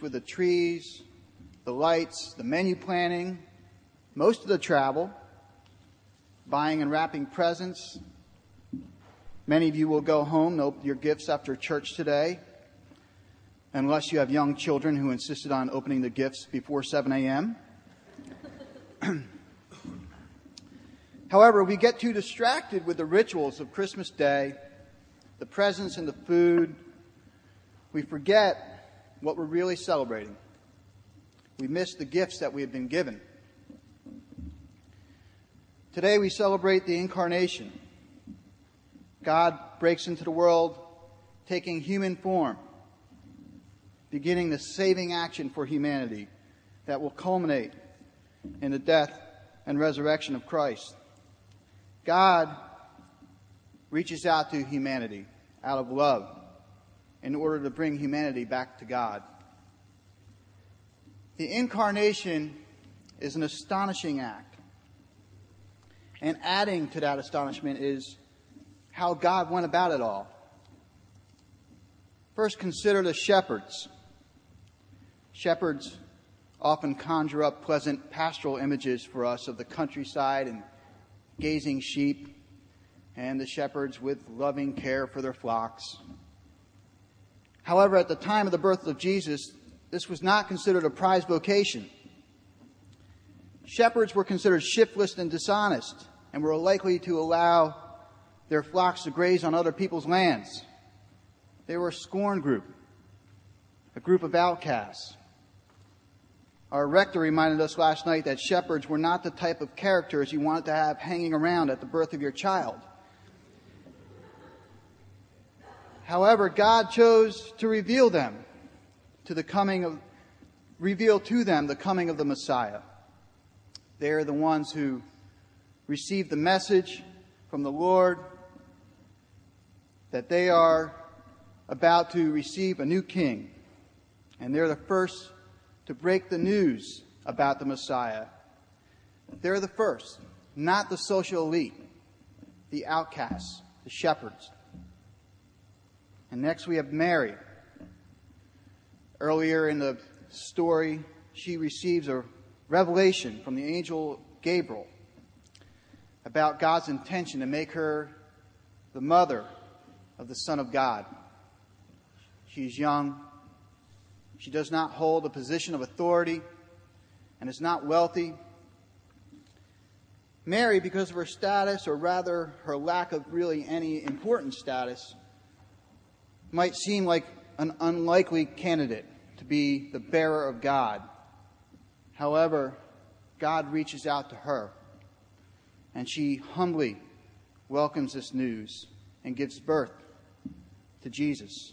with the trees, the lights, the menu planning, most of the travel, buying and wrapping presents. Many of you will go home open your gifts after church today, unless you have young children who insisted on opening the gifts before 7 a.m. However, we get too distracted with the rituals of Christmas Day, the presents and the food. We forget what we're really celebrating. We miss the gifts that we have been given. Today we celebrate the incarnation. God breaks into the world taking human form, beginning the saving action for humanity that will culminate in the death and resurrection of Christ. God reaches out to humanity out of love in order to bring humanity back to God. The incarnation is an astonishing act. And adding to that astonishment is how God went about it all. First, consider the shepherds. Shepherds often conjure up pleasant pastoral images for us of the countryside and gazing sheep, and the shepherds with loving care for their flocks. However, at the time of the birth of Jesus, this was not considered a prized vocation. Shepherds were considered shiftless and dishonest and were likely to allow their flocks to graze on other people's lands. They were a scorn group, a group of outcasts. Our rector reminded us last night that shepherds were not the type of characters you wanted to have hanging around at the birth of your child. However, God chose to reveal them to the coming of, reveal to them the coming of the Messiah. They are the ones who received the message from the Lord that they are about to receive a new king. And they're the first to break the news about the Messiah. They're the first, not the social elite, the outcasts, the shepherds. And next we have Mary. Earlier in the story, she receives a revelation from the angel Gabriel about God's intention to make her the mother of the Son of God. She's young, she does not hold a position of authority and is not wealthy. Mary, because of her status, or rather her lack of really any important status, might seem like an unlikely candidate to be the bearer of God. However, God reaches out to her, and she humbly welcomes this news and gives birth to Jesus.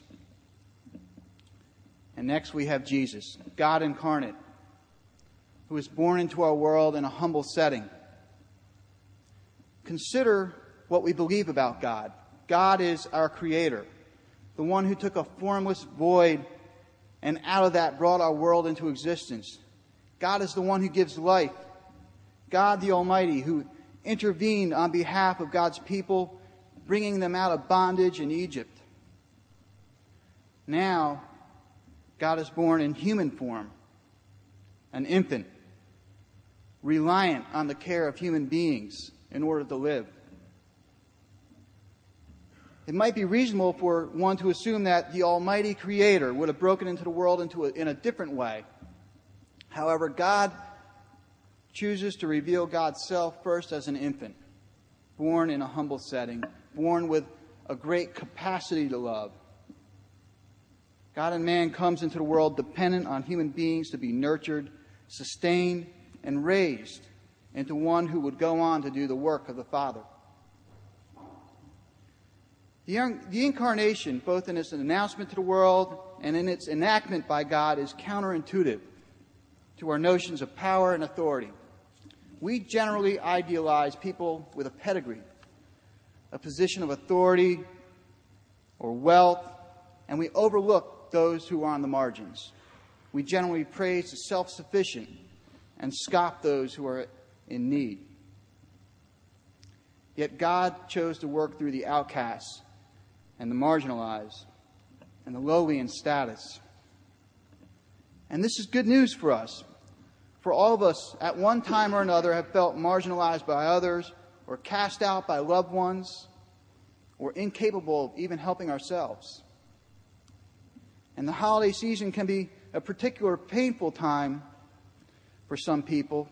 And next we have Jesus, God incarnate, who was born into our world in a humble setting. Consider what we believe about God. God is our creator, the one who took a formless void and out of that brought our world into existence. God is the one who gives life. God the Almighty, who intervened on behalf of God's people, bringing them out of bondage in Egypt. Now, God is born in human form, an infant, reliant on the care of human beings in order to live. It might be reasonable for one to assume that the Almighty Creator would have broken into the world into a, in a different way. However, God chooses to reveal God's self first as an infant, born in a humble setting, born with a great capacity to love God and man comes into the world dependent on human beings to be nurtured, sustained, and raised into one who would go on to do the work of the Father. The, the incarnation, both in its announcement to the world and in its enactment by God, is counterintuitive to our notions of power and authority. We generally idealize people with a pedigree, a position of authority or wealth, and we overlook those who are on the margins. We generally praise the self sufficient and scoff those who are in need. Yet God chose to work through the outcasts and the marginalized and the lowly in status. And this is good news for us. For all of us, at one time or another, have felt marginalized by others, or cast out by loved ones, or incapable of even helping ourselves. And the holiday season can be a particular painful time for some people,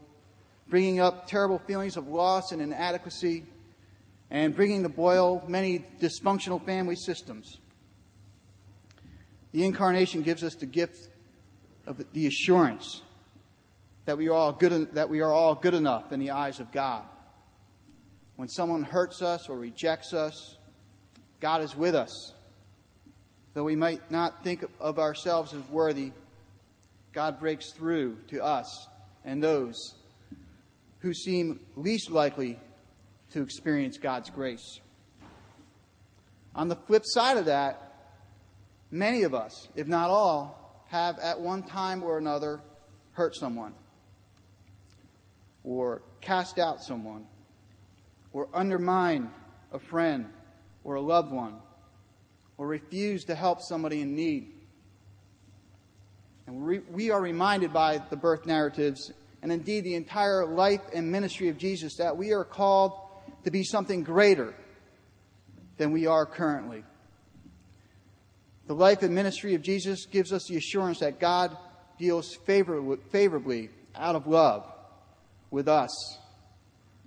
bringing up terrible feelings of loss and inadequacy, and bringing to boil many dysfunctional family systems. The incarnation gives us the gift of the assurance that we are all good, that we are all good enough in the eyes of God. When someone hurts us or rejects us, God is with us. Though we might not think of ourselves as worthy, God breaks through to us and those who seem least likely to experience God's grace. On the flip side of that, many of us, if not all, have at one time or another hurt someone, or cast out someone, or undermined a friend or a loved one, or refused to help somebody in need. And we are reminded by the birth narratives, and indeed the entire life and ministry of Jesus, that we are called to be something greater than we are currently. The life and ministry of Jesus gives us the assurance that God deals favorably out of love with us,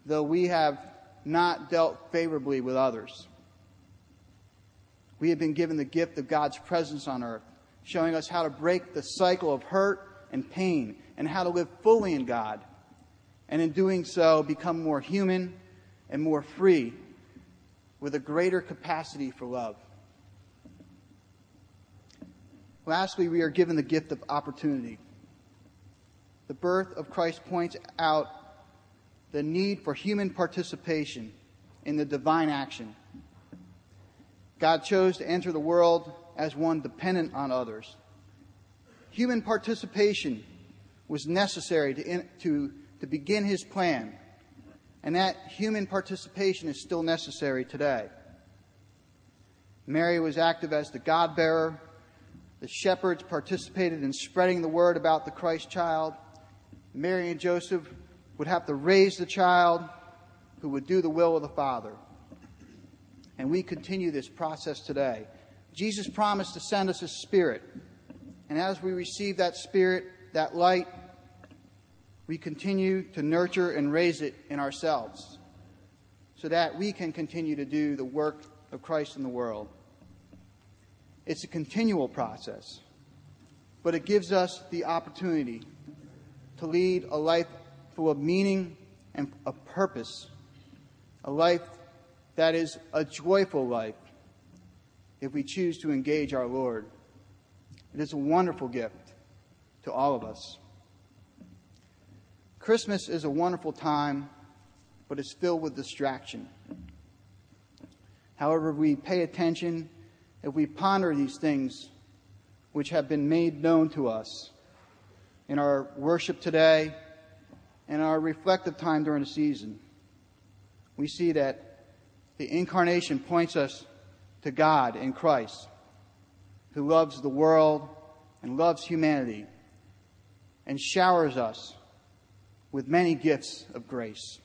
though we have not dealt favorably with others. We have been given the gift of God's presence on earth, showing us how to break the cycle of hurt and pain and how to live fully in God, and in doing so, become more human and more free with a greater capacity for love. Lastly, we are given the gift of opportunity. The birth of Christ points out the need for human participation in the divine action. God chose to enter the world as one dependent on others. Human participation was necessary to, in, to, to begin his plan, and that human participation is still necessary today. Mary was active as the God bearer the shepherds participated in spreading the word about the Christ child. Mary and Joseph would have to raise the child who would do the will of the Father. And we continue this process today. Jesus promised to send us a Spirit. And as we receive that Spirit, that light, we continue to nurture and raise it in ourselves so that we can continue to do the work of Christ in the world. It's a continual process, but it gives us the opportunity to lead a life full of meaning and a purpose, a life that is a joyful life if we choose to engage our Lord. It is a wonderful gift to all of us. Christmas is a wonderful time, but it's filled with distraction. However, we pay attention if we ponder these things which have been made known to us in our worship today and our reflective time during the season, we see that the incarnation points us to God in Christ, who loves the world and loves humanity and showers us with many gifts of grace.